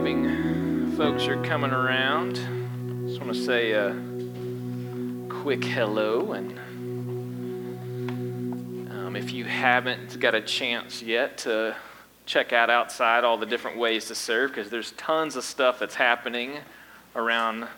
Thanksgiving folks are coming around. Just want to say a quick hello. And um, if you haven't got a chance yet to check out outside all the different ways to serve, because there's tons of stuff that's happening around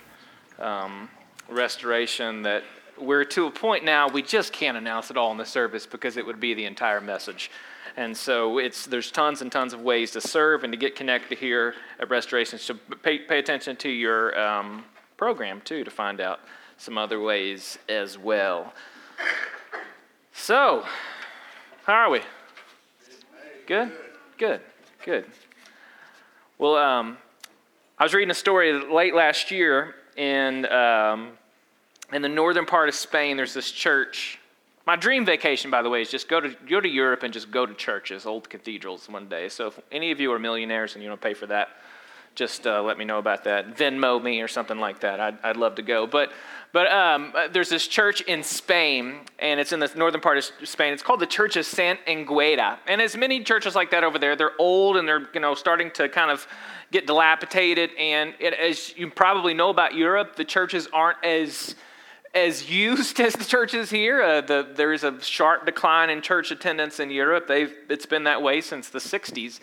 um, restoration that we're to a point now we just can't announce it all in the service because it would be the entire message. And so it's, there's tons and tons of ways to serve and to get connected here at Restoration. So pay, pay attention to your um, program too to find out some other ways as well. So, how are we? Good? Good, good. Well, um, I was reading a story late last year in, um, in the northern part of Spain. There's this church my dream vacation, by the way, is just go to, go to Europe and just go to churches, old cathedrals one day. So if any of you are millionaires and you don't pay for that, just uh, let me know about that. Venmo me or something like that. I'd, I'd love to go. But, but um, there's this church in Spain, and it's in the northern part of Spain. It's called the Church of Sant Angueda. And as many churches like that over there, they're old and they're you know starting to kind of get dilapidated. And it, as you probably know about Europe, the churches aren't as as used as the churches here. Uh, the, there is a sharp decline in church attendance in Europe. They've, it's been that way since the 60s.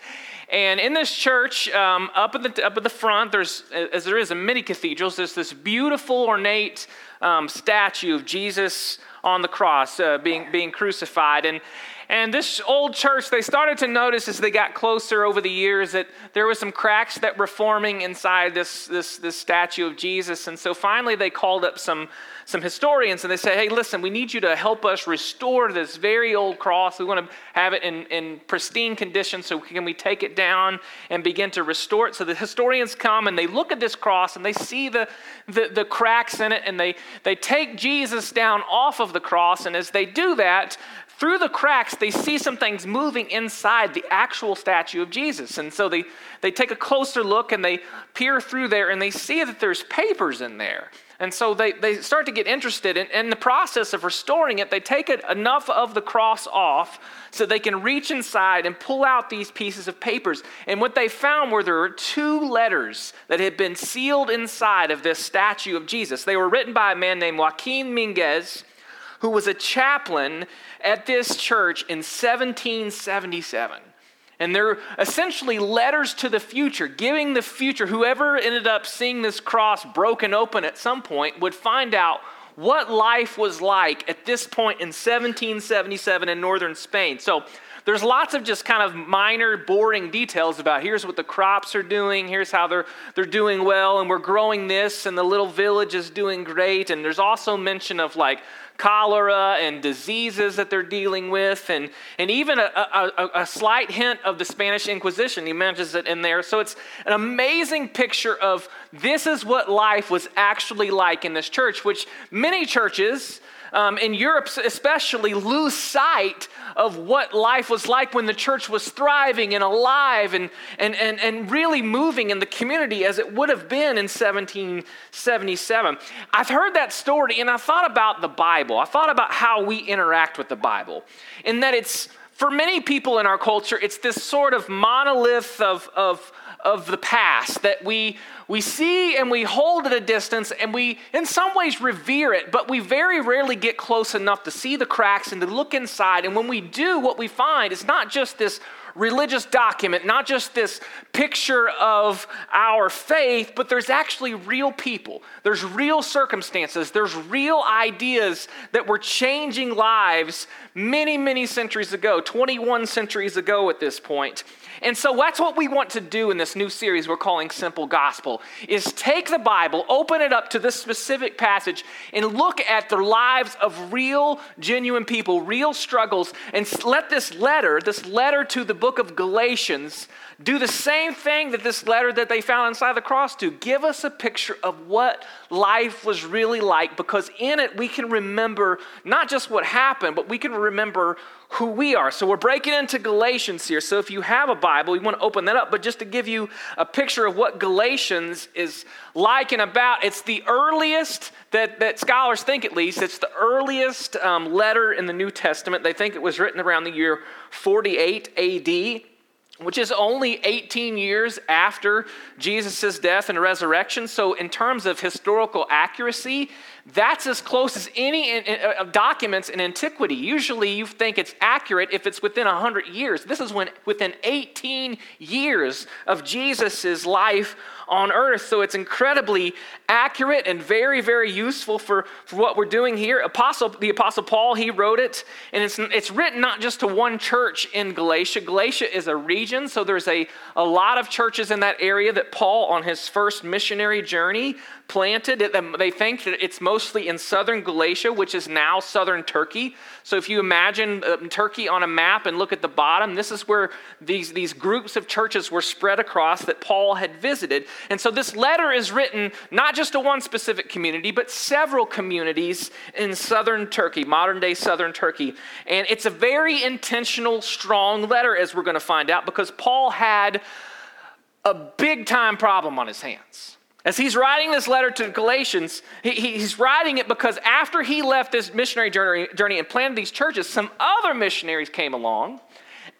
And in this church, um, up, at the, up at the front, there's, as there is in many cathedrals, there's this beautiful, ornate um, statue of Jesus on the cross uh, being, being crucified. And, and this old church, they started to notice as they got closer over the years that there were some cracks that were forming inside this, this, this statue of Jesus. And so finally they called up some, some historians and they say, hey, listen, we need you to help us restore this very old cross. We want to have it in, in pristine condition. So can we take it down and begin to restore it? So the historians come and they look at this cross and they see the, the, the cracks in it and they, they take Jesus down off of the cross. And as they do that, through the cracks, they see some things moving inside the actual statue of Jesus. And so they, they take a closer look and they peer through there and they see that there's papers in there. And so they, they start to get interested. In, in the process of restoring it, they take it, enough of the cross off so they can reach inside and pull out these pieces of papers. And what they found were there were two letters that had been sealed inside of this statue of Jesus. They were written by a man named Joaquin Minguez who was a chaplain at this church in 1777. And they're essentially letters to the future, giving the future, whoever ended up seeing this cross broken open at some point would find out what life was like at this point in 1777 in northern Spain. So there's lots of just kind of minor, boring details about here's what the crops are doing, here's how they're, they're doing well, and we're growing this, and the little village is doing great. And there's also mention of like cholera and diseases that they're dealing with, and, and even a, a, a, slight hint of the Spanish Inquisition. He mentions it in there. So it's an amazing picture of this is what life was actually like in this church, which many churches um, in Europe especially lose sight of what life was like when the church was thriving and alive and, and, and, and really moving in the community as it would have been in 1777. I've heard that story and I thought about the Bible. I thought about how we interact with the Bible, in that it's for many people in our culture, it's this sort of monolith of, of, of the past that we, we see and we hold at a distance and we, in some ways, revere it, but we very rarely get close enough to see the cracks and to look inside. And when we do, what we find is not just this religious document, not just this picture of our faith, but there's actually real people. There's real circumstances. There's real ideas that were changing lives many, many centuries ago, 21 centuries ago at this point. And so that's what we want to do in this new series we're calling Simple Gospel is take the Bible, open it up to this specific passage and look at the lives of real genuine people, real struggles and let this letter, this letter to the book of Galatians do the same thing that this letter that they found inside the cross do. Give us a picture of what life was really like because in it we can remember not just what happened, but we can remember who we are. So we're breaking into Galatians here. So if you have a Bible, you want to open that up. But just to give you a picture of what Galatians is like and about, it's the earliest that, that scholars think at least, it's the earliest um, letter in the New Testament. They think it was written around the year 48 AD. which is only 18 years after Jesus' death and resurrection. So, in terms of historical accuracy, that's as close as any in, in, uh, documents in antiquity. Usually, you think it's accurate if it's within 100 years. This is when within 18 years of Jesus' life on earth. So it's incredibly accurate and very, very useful for, for what we're doing here. Apostle, the Apostle Paul, he wrote it, and it's, it's written not just to one church in Galatia. Galatia is a region, so there's a, a lot of churches in that area that Paul, on his first missionary journey, planted. They think that it's mostly in southern Galatia, which is now southern Turkey. So if you imagine uh, Turkey on a map and look at the bottom, this is where these, these groups of churches were spread across that Paul had visited. And so this letter is written not just to one specific community, but several communities in southern Turkey, modern day southern Turkey. And it's a very intentional, strong letter, as we're going to find out, because Paul had a big time problem on his hands. As he's writing this letter to Galatians, he, he's writing it because after he left this missionary journey, journey and planted these churches, some other missionaries came along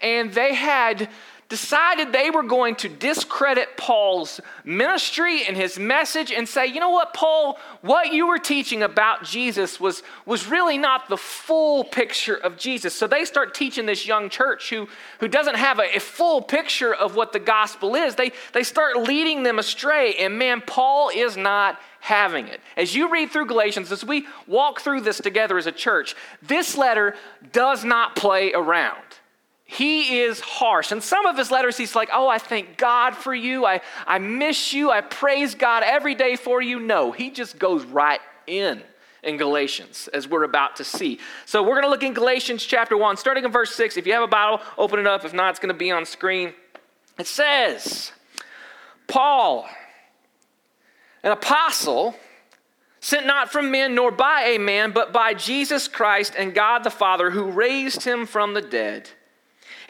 and they had decided they were going to discredit Paul's ministry and his message and say, you know what, Paul, what you were teaching about Jesus was, was really not the full picture of Jesus. So they start teaching this young church who, who doesn't have a, a full picture of what the gospel is. They, they start leading them astray. And man, Paul is not having it. As you read through Galatians, as we walk through this together as a church, this letter does not play around. He is harsh. And some of his letters, he's like, Oh, I thank God for you. I, I miss you. I praise God every day for you. No, he just goes right in in Galatians, as we're about to see. So we're going to look in Galatians chapter 1, starting in verse 6. If you have a Bible, open it up. If not, it's going to be on screen. It says, Paul, an apostle, sent not from men nor by a man, but by Jesus Christ and God the Father, who raised him from the dead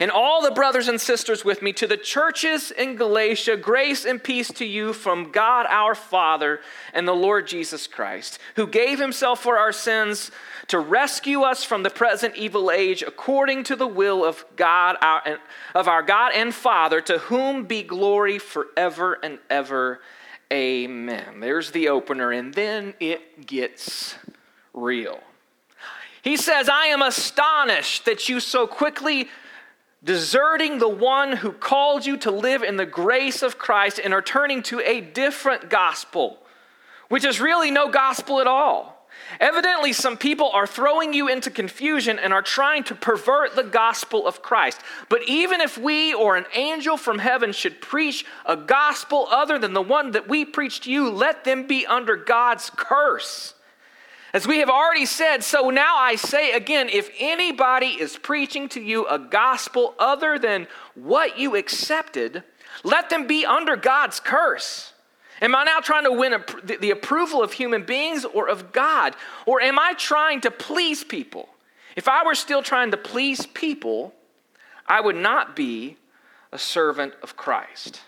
and all the brothers and sisters with me to the churches in Galatia, grace and peace to you from God our Father and the Lord Jesus Christ, who gave himself for our sins to rescue us from the present evil age according to the will of God our, of our God and Father, to whom be glory forever and ever. Amen. There's the opener, and then it gets real. He says, I am astonished that you so quickly deserting the one who called you to live in the grace of Christ and are turning to a different gospel, which is really no gospel at all. Evidently, some people are throwing you into confusion and are trying to pervert the gospel of Christ. But even if we or an angel from heaven should preach a gospel other than the one that we preach to you, let them be under God's curse. As we have already said, so now I say again if anybody is preaching to you a gospel other than what you accepted, let them be under God's curse. Am I now trying to win the approval of human beings or of God? Or am I trying to please people? If I were still trying to please people, I would not be a servant of Christ.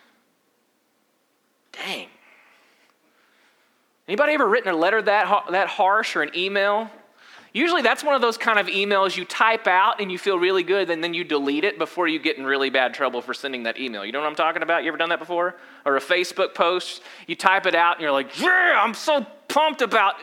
Dang. Anybody ever written a letter that, that harsh or an email? Usually that's one of those kind of emails you type out and you feel really good and then you delete it before you get in really bad trouble for sending that email. You know what I'm talking about? You ever done that before? Or a Facebook post, you type it out and you're like, yeah, I'm so pumped about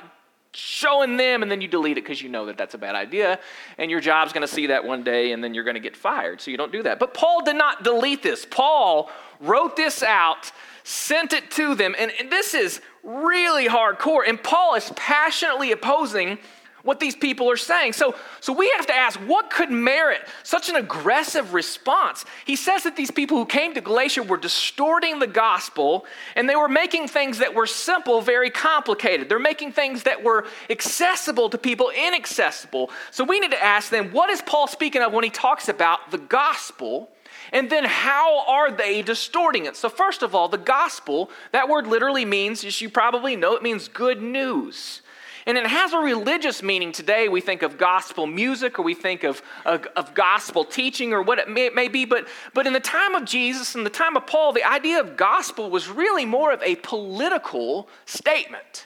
showing them and then you delete it because you know that that's a bad idea and your job's going to see that one day and then you're going to get fired so you don't do that but paul did not delete this paul wrote this out sent it to them. And, and this is really hardcore. And Paul is passionately opposing what these people are saying. So, so we have to ask what could merit such an aggressive response? He says that these people who came to Galatia were distorting the gospel and they were making things that were simple very complicated. They're making things that were accessible to people inaccessible. So we need to ask them what is Paul speaking of when he talks about the gospel? And then how are they distorting it? So, first of all, the gospel, that word literally means, as you probably know, it means good news. And it has a religious meaning today. We think of gospel music or we think of, of, of, gospel teaching or what it may, it may be. But, but in the time of Jesus and the time of Paul, the idea of gospel was really more of a political statement.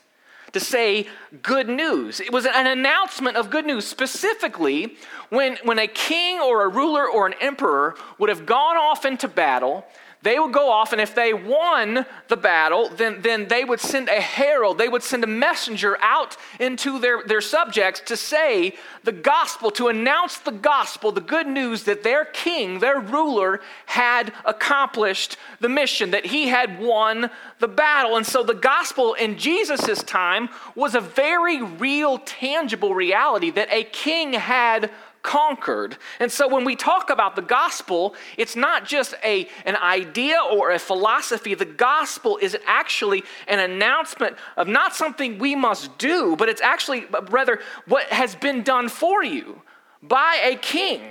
To say good news. It was an announcement of good news. Specifically, when, when a king or a ruler or an emperor would have gone off into battle, they would go off, and if they won the battle, then, then they would send a herald, they would send a messenger out into their, their subjects to say the gospel, to announce the gospel, the good news that their king, their ruler, had accomplished the mission, that he had won the battle. And so the gospel in Jesus' time was a very real, tangible reality that a king had conquered. And so when we talk about the gospel, it's not just a, an idea or a philosophy. The gospel is actually an announcement of not something we must do, but it's actually rather what has been done for you by a king.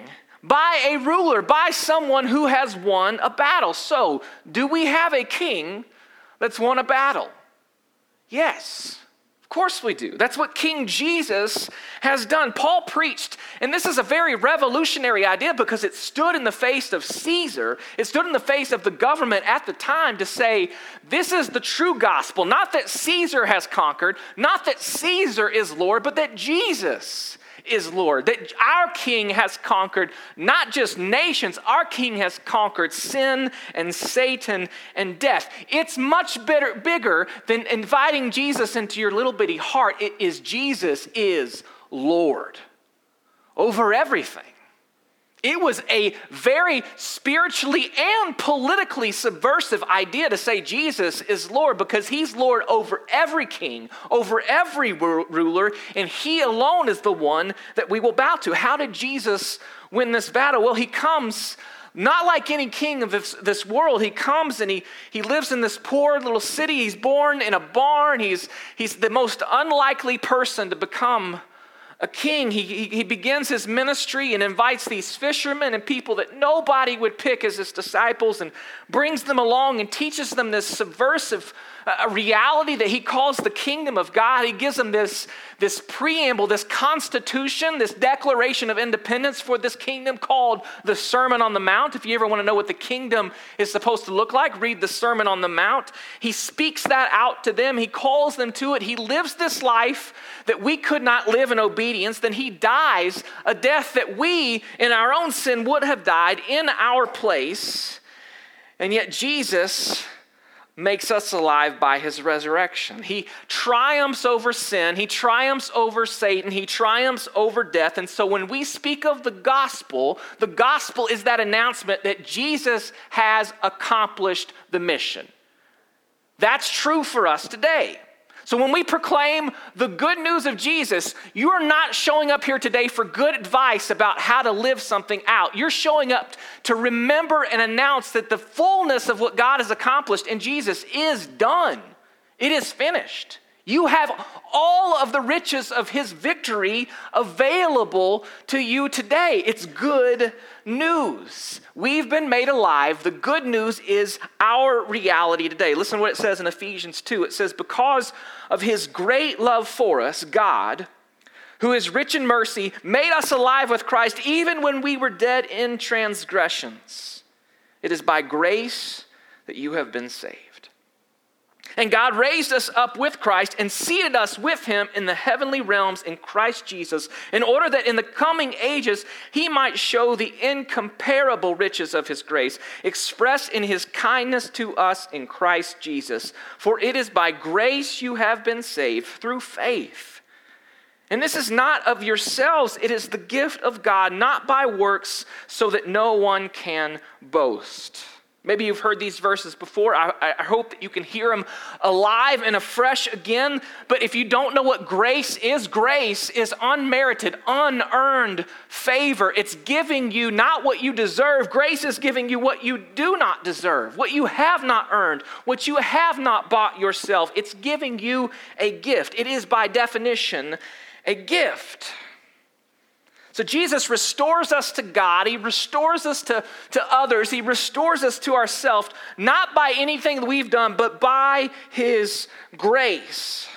By a ruler, by someone who has won a battle. So, do we have a king that's won a battle? Yes course we do. That's what King Jesus has done. Paul preached, and this is a very revolutionary idea because it stood in the face of Caesar, it stood in the face of the government at the time to say, this is the true gospel. Not that Caesar has conquered, not that Caesar is Lord, but that Jesus is Lord. That our King has conquered not just nations, our King has conquered sin and Satan and death. It's much better, bigger than inviting Jesus into your little bitty heart. It is Jesus is Lord over everything. It was a very spiritually and politically subversive idea to say Jesus is Lord because he's Lord over every king, over every ruler, and he alone is the one that we will bow to. How did Jesus win this battle? Well, he comes not like any king of this, this world. He comes and he, he lives in this poor little city. He's born in a barn. He's, he's the most unlikely person to become a king, he, he begins his ministry and invites these fishermen and people that nobody would pick as his disciples and brings them along and teaches them this subversive a reality that he calls the kingdom of God. He gives them this, this preamble, this constitution, this declaration of independence for this kingdom called the Sermon on the Mount. If you ever want to know what the kingdom is supposed to look like, read the Sermon on the Mount. He speaks that out to them, he calls them to it. He lives this life that we could not live in obedience. Then he dies a death that we, in our own sin, would have died in our place. And yet, Jesus makes us alive by his resurrection. He triumphs over sin, he triumphs over Satan, he triumphs over death. And so when we speak of the gospel, the gospel is that announcement that Jesus has accomplished the mission. That's true for us today. So when we proclaim the good news of Jesus, you are not showing up here today for good advice about how to live something out. You're showing up to remember and announce that the fullness of what God has accomplished in Jesus is done. It is finished. You have all of the riches of his victory available to you today. It's good news. We've been made alive. The good news is our reality today. Listen to what it says in Ephesians 2. It says, Because of his great love for us, God, who is rich in mercy, made us alive with Christ even when we were dead in transgressions. It is by grace that you have been saved. And God raised us up with Christ and seated us with him in the heavenly realms in Christ Jesus, in order that in the coming ages he might show the incomparable riches of his grace, expressed in his kindness to us in Christ Jesus. For it is by grace you have been saved through faith. And this is not of yourselves, it is the gift of God, not by works, so that no one can boast. Maybe you've heard these verses before. I, I, hope that you can hear them alive and afresh again. But if you don't know what grace is, grace is unmerited, unearned favor. It's giving you not what you deserve. Grace is giving you what you do not deserve, what you have not earned, what you have not bought yourself. It's giving you a gift. It is, by definition, a gift. So Jesus restores us to God. He restores us to, to others. He restores us to ourselves, not by anything that we've done, but by His grace.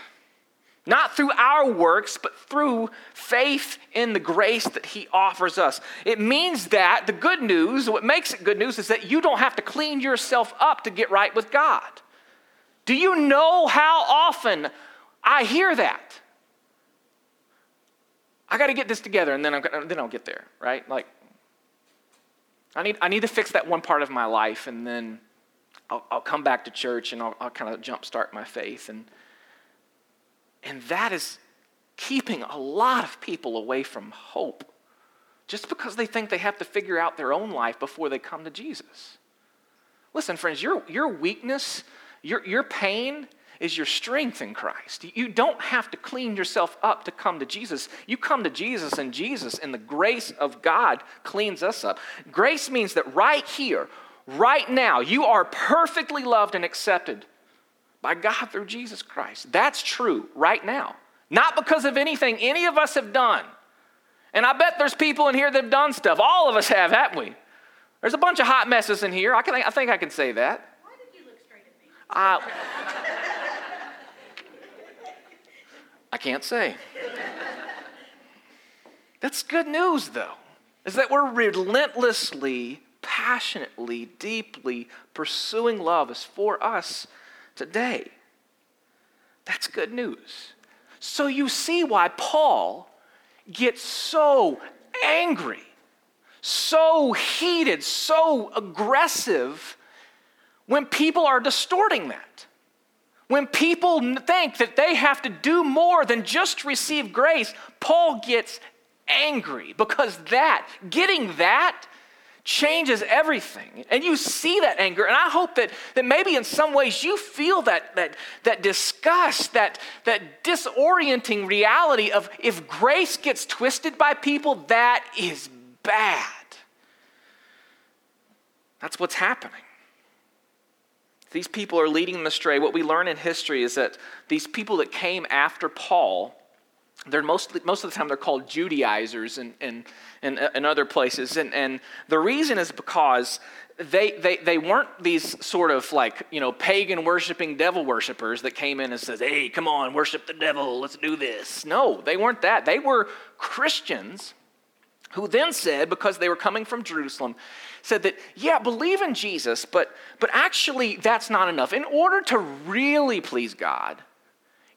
Not through our works, but through faith in the grace that He offers us. It means that the good news, what makes it good news, is that you don't have to clean yourself up to get right with God. Do you know how often I hear that. I got to get this together and then, I'm, then I'll get there, right? Like, I need, I need to fix that one part of my life and then I'll, I'll come back to church and I'll, I'll kind of jumpstart my faith. And, and that is keeping a lot of people away from hope just because they think they have to figure out their own life before they come to Jesus. Listen, friends, your, your weakness, your, your pain is your strength in Christ. You don't have to clean yourself up to come to Jesus. You come to Jesus, and Jesus, and the grace of God, cleans us up. Grace means that right here, right now, you are perfectly loved and accepted by God through Jesus Christ. That's true right now. Not because of anything any of us have done. And I bet there's people in here that have done stuff. All of us have, haven't we? There's a bunch of hot messes in here. I, can, I think I can say that. Why did you look straight at me? I, I can't say. That's good news, though, is that we're relentlessly, passionately, deeply pursuing love is for us today. That's good news. So you see why Paul gets so angry so heated, so aggressive when people are distorting that. When people think that they have to do more than just receive grace, Paul gets angry because that, getting that, changes everything. And you see that anger. And I hope that, that maybe in some ways you feel that, that, that disgust, that, that disorienting reality of if grace gets twisted by people, that is bad. That's what's happening. These people are leading them astray. What we learn in history is that these people that came after Paul, they're mostly, most of the time they're called Judaizers in, in, in, in other places. And, and the reason is because they, they, they weren't these sort of like, you know, pagan worshiping devil worshippers that came in and says, hey, come on, worship the devil, let's do this. No, they weren't that. They were Christians who then said, because they were coming from Jerusalem, said that, yeah, believe in Jesus, but, but actually that's not enough. In order to really please God,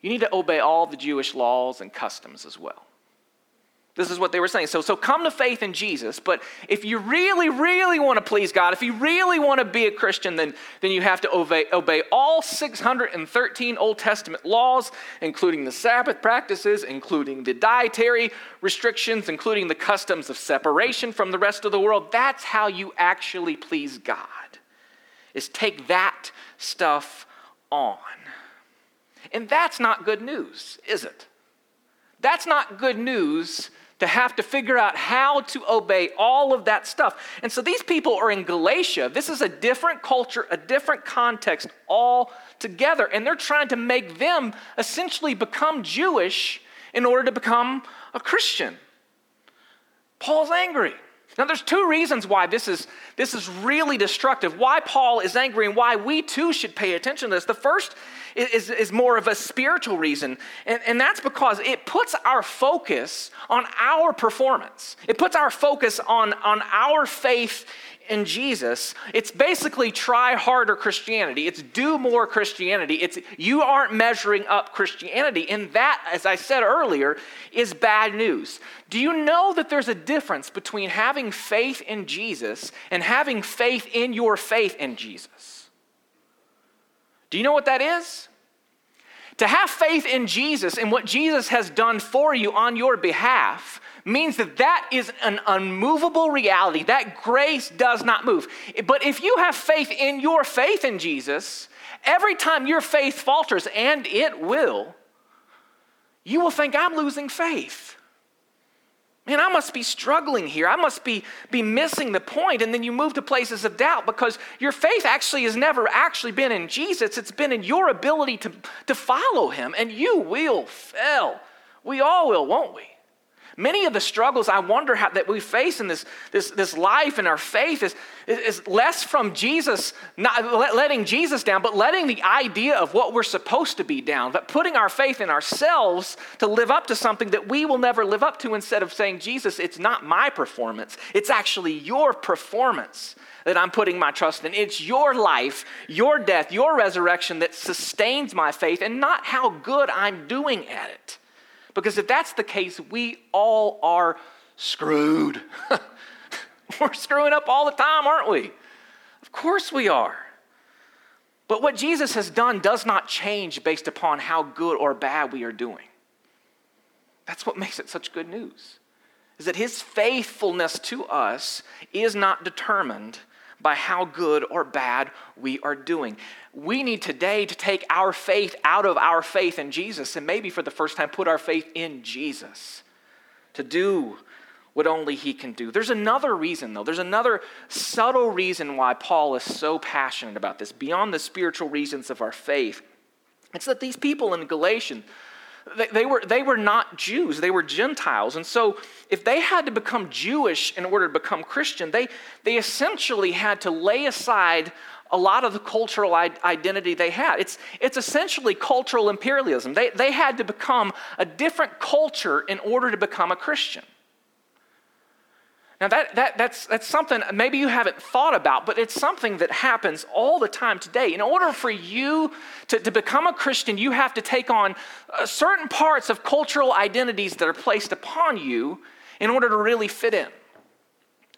you need to obey all the Jewish laws and customs as well. This is what they were saying. So, so come to faith in Jesus, but if you really, really want to please God, if you really want to be a Christian, then, then you have to obey, obey all 613 Old Testament laws, including the Sabbath practices, including the dietary restrictions, including the customs of separation from the rest of the world. That's how you actually please God, is take that stuff on. And that's not good news, is it? That's not good news to have to figure out how to obey all of that stuff. And so these people are in Galatia. This is a different culture, a different context altogether. And they're trying to make them essentially become Jewish in order to become a Christian. Paul's angry. Now, there's two reasons why this is, this is really destructive, why Paul is angry, and why we too should pay attention to this. The first is, is more of a spiritual reason, and, and that's because it puts our focus on our performance. It puts our focus on, on our faith in Jesus, it's basically try harder Christianity. It's do more Christianity. It's you aren't measuring up Christianity. And that, as I said earlier, is bad news. Do you know that there's a difference between having faith in Jesus and having faith in your faith in Jesus? Do you know what that is? To have faith in Jesus and what Jesus has done for you on your behalf means that that is an unmovable reality. That grace does not move. But if you have faith in your faith in Jesus, every time your faith falters, and it will, you will think, I'm losing faith. Man, I must be struggling here. I must be, be missing the point. And then you move to places of doubt because your faith actually has never actually been in Jesus. It's been in your ability to, to follow him. And you will fail. We all will, won't we? Many of the struggles I wonder how, that we face in this, this, this life and our faith is, is less from Jesus, not letting Jesus down, but letting the idea of what we're supposed to be down, but putting our faith in ourselves to live up to something that we will never live up to instead of saying, Jesus, it's not my performance, it's actually your performance that I'm putting my trust in. It's your life, your death, your resurrection that sustains my faith and not how good I'm doing at it. Because if that's the case, we all are screwed. We're screwing up all the time, aren't we? Of course we are. But what Jesus has done does not change based upon how good or bad we are doing. That's what makes it such good news. Is that his faithfulness to us is not determined by how good or bad we are doing. We need today to take our faith out of our faith in Jesus and maybe for the first time put our faith in Jesus to do what only He can do. There's another reason, though. There's another subtle reason why Paul is so passionate about this, beyond the spiritual reasons of our faith. It's that these people in Galatians, they, they, were, they were not Jews, they were Gentiles. And so, if they had to become Jewish in order to become Christian, they, they essentially had to lay aside a lot of the cultural identity they had. It's, it's essentially cultural imperialism. They, they had to become a different culture in order to become a Christian. Now, that, that, that's, that's something maybe you haven't thought about, but it's something that happens all the time today. In order for you to, to become a Christian, you have to take on uh, certain parts of cultural identities that are placed upon you in order to really fit in.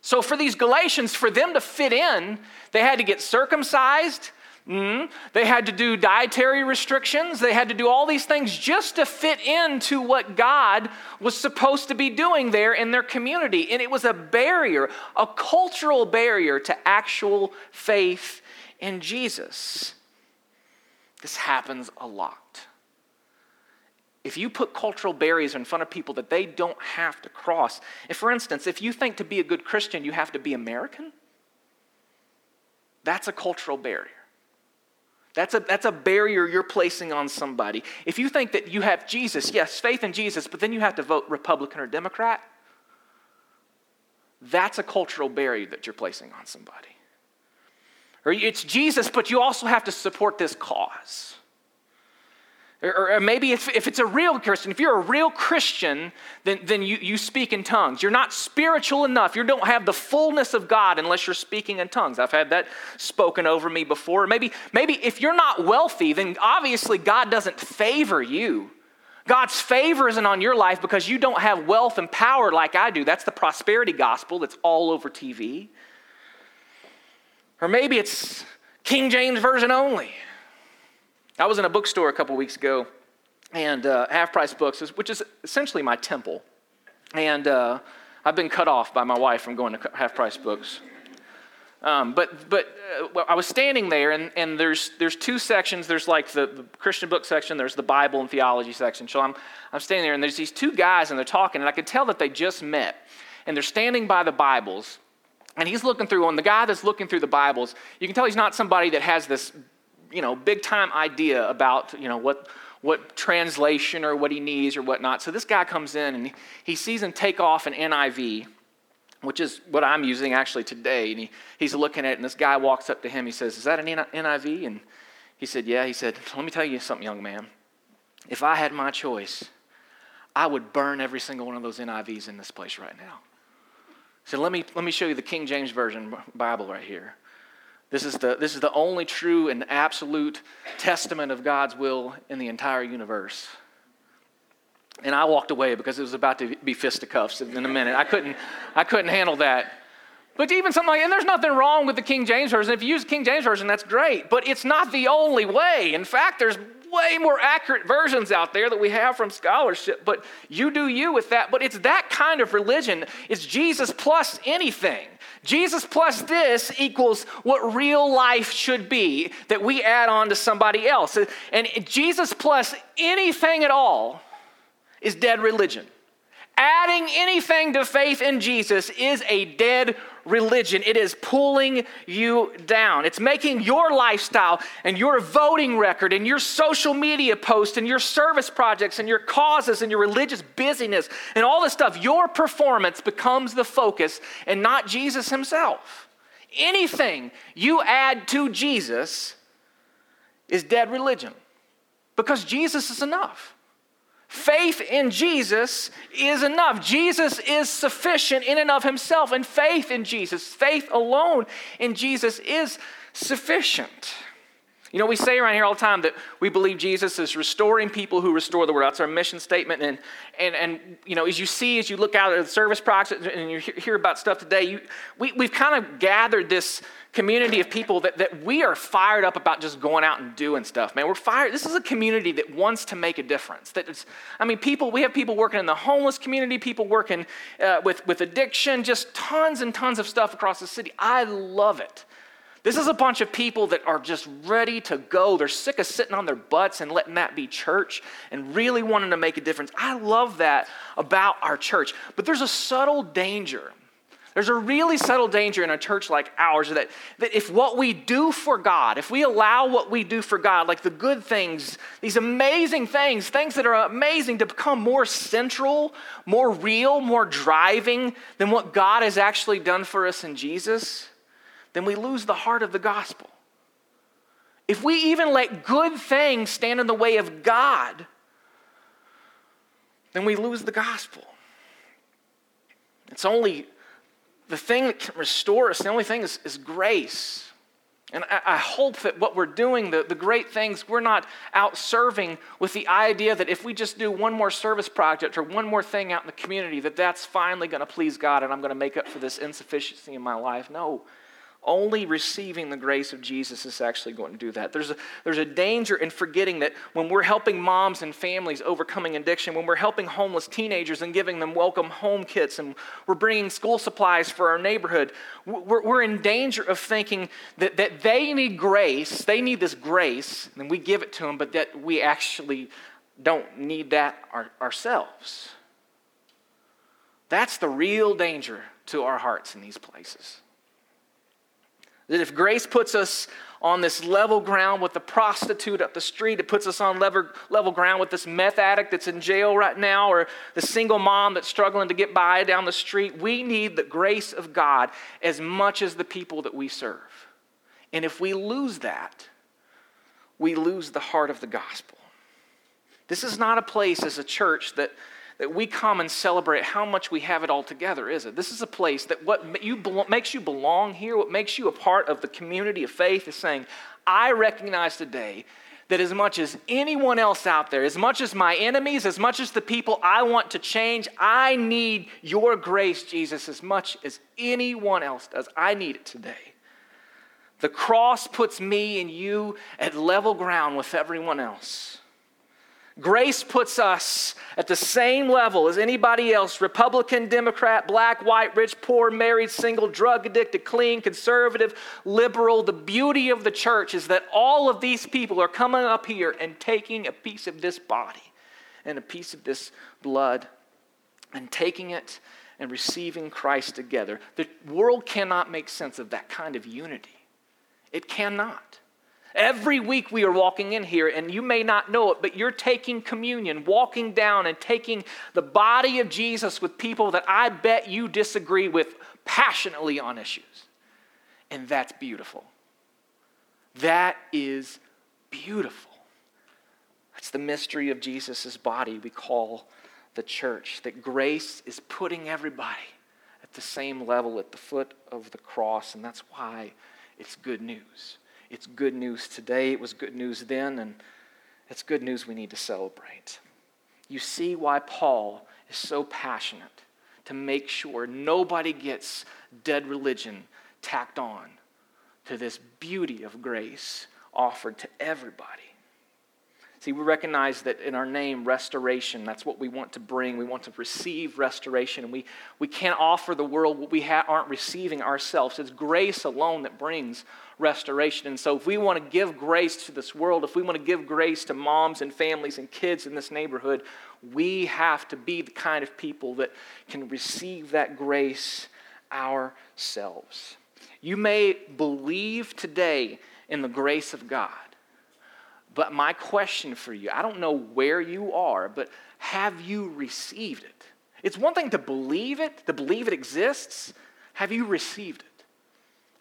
So, for these Galatians, for them to fit in, they had to get circumcised, Mm-hmm. They had to do dietary restrictions. They had to do all these things just to fit into what God was supposed to be doing there in their community. And it was a barrier, a cultural barrier to actual faith in Jesus. This happens a lot. If you put cultural barriers in front of people that they don't have to cross, if, for instance, if you think to be a good Christian you have to be American, that's a cultural barrier. That's a, that's a barrier you're placing on somebody. If you think that you have Jesus, yes, faith in Jesus, but then you have to vote Republican or Democrat, that's a cultural barrier that you're placing on somebody. Or it's Jesus, but you also have to support this cause. Or, or maybe if, if it's a real Christian, if you're a real Christian, then, then you, you speak in tongues. You're not spiritual enough. You don't have the fullness of God unless you're speaking in tongues. I've had that spoken over me before. Maybe, maybe if you're not wealthy, then obviously God doesn't favor you. God's favor isn't on your life because you don't have wealth and power like I do. That's the prosperity gospel that's all over TV. Or maybe it's King James Version only. I was in a bookstore a couple weeks ago, and uh, Half Price Books, which is essentially my temple. And uh, I've been cut off by my wife from going to Half Price Books. Um, but but uh, I was standing there, and, and there's, there's two sections. There's like the, the, Christian book section, there's the Bible and theology section. So I'm, I'm standing there, and there's these two guys, and they're talking, and I could tell that they just met. And they're standing by the Bibles, and he's looking through, and the guy that's looking through the Bibles, you can tell he's not somebody that has this you know, big time idea about, you know, what, what translation or what he needs or whatnot. So this guy comes in and he sees him take off an NIV, which is what I'm using actually today. And he, he's looking at it, and this guy walks up to him. He says, Is that an NIV? And he said, Yeah. He said, Let me tell you something, young man. If I had my choice, I would burn every single one of those NIVs in this place right now. So let me, let me show you the King James Version Bible right here. This is, the, this is the only true and absolute testament of God's will in the entire universe. And I walked away because it was about to be fisticuffs in a minute. I couldn't, I couldn't handle that. But even something like, and there's nothing wrong with the King James Version. If you use the King James Version, that's great. But it's not the only way. In fact, there's way more accurate versions out there that we have from scholarship. But you do you with that. But it's that kind of religion. It's Jesus plus anything. Jesus plus this equals what real life should be that we add on to somebody else. And Jesus plus anything at all is dead religion. Adding anything to faith in Jesus is a dead religion. It is pulling you down. It's making your lifestyle and your voting record and your social media posts and your service projects and your causes and your religious busyness and all this stuff, your performance becomes the focus and not Jesus himself. Anything you add to Jesus is dead religion because Jesus is enough. Faith in Jesus is enough. Jesus is sufficient in and of himself, and faith in Jesus, faith alone in Jesus is sufficient. You know, we say around here all the time that we believe Jesus is restoring people who restore the world. That's our mission statement. And, and, and you know, as you see, as you look out at the service projects and you hear about stuff today, you, we, we've kind of gathered this community of people that, that we are fired up about just going out and doing stuff, man. We're fired. This is a community that wants to make a difference. That is, I mean, people, we have people working in the homeless community, people working uh, with, with addiction, just tons and tons of stuff across the city. I love it. This is a bunch of people that are just ready to go. They're sick of sitting on their butts and letting that be church and really wanting to make a difference. I love that about our church. But there's a subtle danger there's a really subtle danger in a church like ours that, that if what we do for God, if we allow what we do for God, like the good things, these amazing things, things that are amazing to become more central, more real, more driving than what God has actually done for us in Jesus, then we lose the heart of the gospel. If we even let good things stand in the way of God, then we lose the gospel. It's only the thing that can restore us, the only thing is, is grace. And I, I, hope that what we're doing, the, the great things, we're not out serving with the idea that if we just do one more service project or one more thing out in the community, that that's finally going to please God and I'm going to make up for this insufficiency in my life. No, only receiving the grace of Jesus is actually going to do that. There's a, there's a danger in forgetting that when we're helping moms and families overcoming addiction, when we're helping homeless teenagers and giving them welcome home kits, and we're bringing school supplies for our neighborhood, we're, we're in danger of thinking that, that they need grace, they need this grace, and we give it to them, but that we actually don't need that our, ourselves. That's the real danger to our hearts in these places. That if grace puts us on this level ground with the prostitute up the street, it puts us on level, level ground with this meth addict that's in jail right now, or the single mom that's struggling to get by down the street. We need the grace of God as much as the people that we serve. And if we lose that, we lose the heart of the gospel. This is not a place as a church that that we come and celebrate how much we have it all together, is it? This is a place that what you makes you belong here, what makes you a part of the community of faith is saying, I recognize today that as much as anyone else out there, as much as my enemies, as much as the people I want to change, I need your grace, Jesus, as much as anyone else does. I need it today. The cross puts me and you at level ground with everyone else. Grace puts us at the same level as anybody else Republican, Democrat, black, white, rich, poor, married, single, drug addicted, clean, conservative, liberal. The beauty of the church is that all of these people are coming up here and taking a piece of this body and a piece of this blood and taking it and receiving Christ together. The world cannot make sense of that kind of unity. It cannot. Every week we are walking in here, and you may not know it, but you're taking communion, walking down and taking the body of Jesus with people that I bet you disagree with passionately on issues. And that's beautiful. That is beautiful. That's the mystery of Jesus' body we call the church. That grace is putting everybody at the same level at the foot of the cross, and that's why it's good news. It's good news today. It was good news then, and it's good news we need to celebrate. You see why Paul is so passionate to make sure nobody gets dead religion tacked on to this beauty of grace offered to everybody. See, we recognize that in our name, restoration, that's what we want to bring. We want to receive restoration. And we, we can't offer the world what we ha- aren't receiving ourselves. It's grace alone that brings restoration. And so, if we want to give grace to this world, if we want to give grace to moms and families and kids in this neighborhood, we have to be the kind of people that can receive that grace ourselves. You may believe today in the grace of God, but my question for you I don't know where you are, but have you received it? It's one thing to believe it, to believe it exists. Have you received it?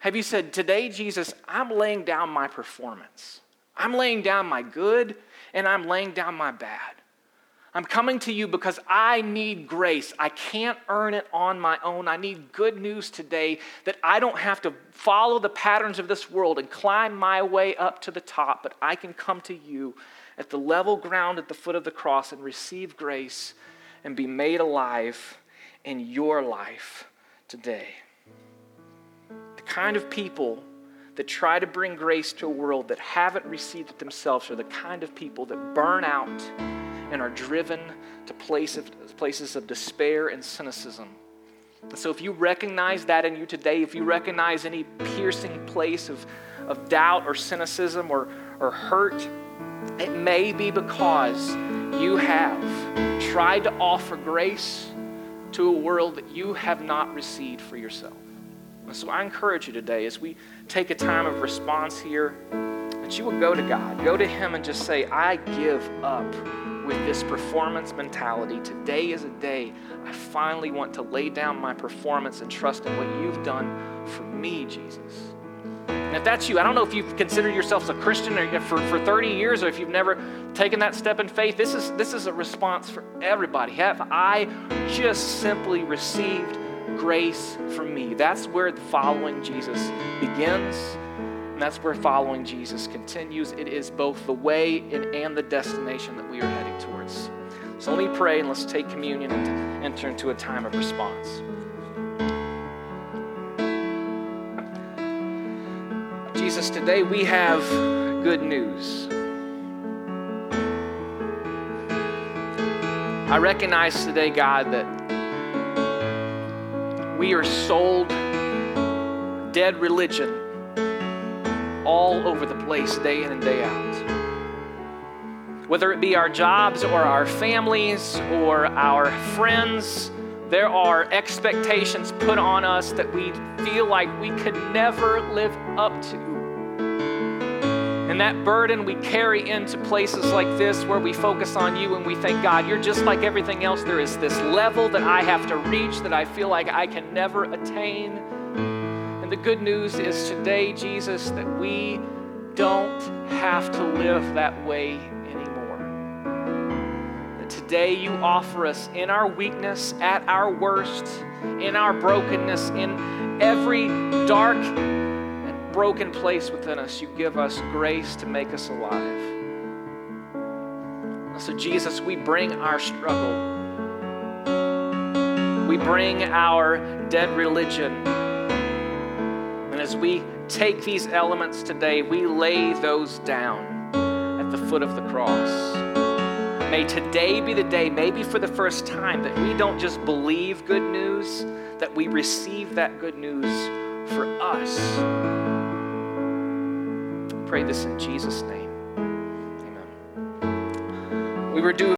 Have you said, Today, Jesus, I'm laying down my performance? I'm laying down my good and I'm laying down my bad. I'm coming to you because I need grace. I can't earn it on my own. I need good news today that I don't have to follow the patterns of this world and climb my way up to the top, but I can come to you at the level ground at the foot of the cross and receive grace and be made alive in your life today. The kind of people that try to bring grace to a world that haven't received it themselves are the kind of people that burn out and are driven to places, places of despair and cynicism. So, if you recognize that in you today, if you recognize any piercing place of, of doubt or cynicism or, or hurt, it may be because you have tried to offer grace to a world that you have not received for yourself. And so I encourage you today, as we take a time of response here, that you will go to God, go to Him, and just say, I give up with this performance mentality. Today is a day I finally want to lay down my performance and trust in what you've done for me, Jesus. And if that's you, I don't know if you've considered yourself a Christian or for, for 30 years or if you've never taken that step in faith. This is, this is a response for everybody. Have I just simply received grace from me? That's where the following Jesus begins. And that's where following Jesus continues. It is both the way and, and the destination that we are heading towards. So let me pray and let's take communion and enter into a time of response. Jesus, today we have good news. I recognize today, God, that we are sold dead religion all over the place, day in and day out. Whether it be our jobs or our families or our friends, there are expectations put on us that we feel like we could never live up to. And that burden we carry into places like this where we focus on you and we think, God, you're just like everything else. There is this level that I have to reach that I feel like I can never attain. The good news is today, Jesus, that we don't have to live that way anymore. That today you offer us in our weakness, at our worst, in our brokenness, in every dark and broken place within us, you give us grace to make us alive. So, Jesus, we bring our struggle, we bring our dead religion. As we take these elements today, we lay those down at the foot of the cross. May today be the day, maybe for the first time, that we don't just believe good news, that we receive that good news for us. pray this in Jesus' name. Amen. We were doing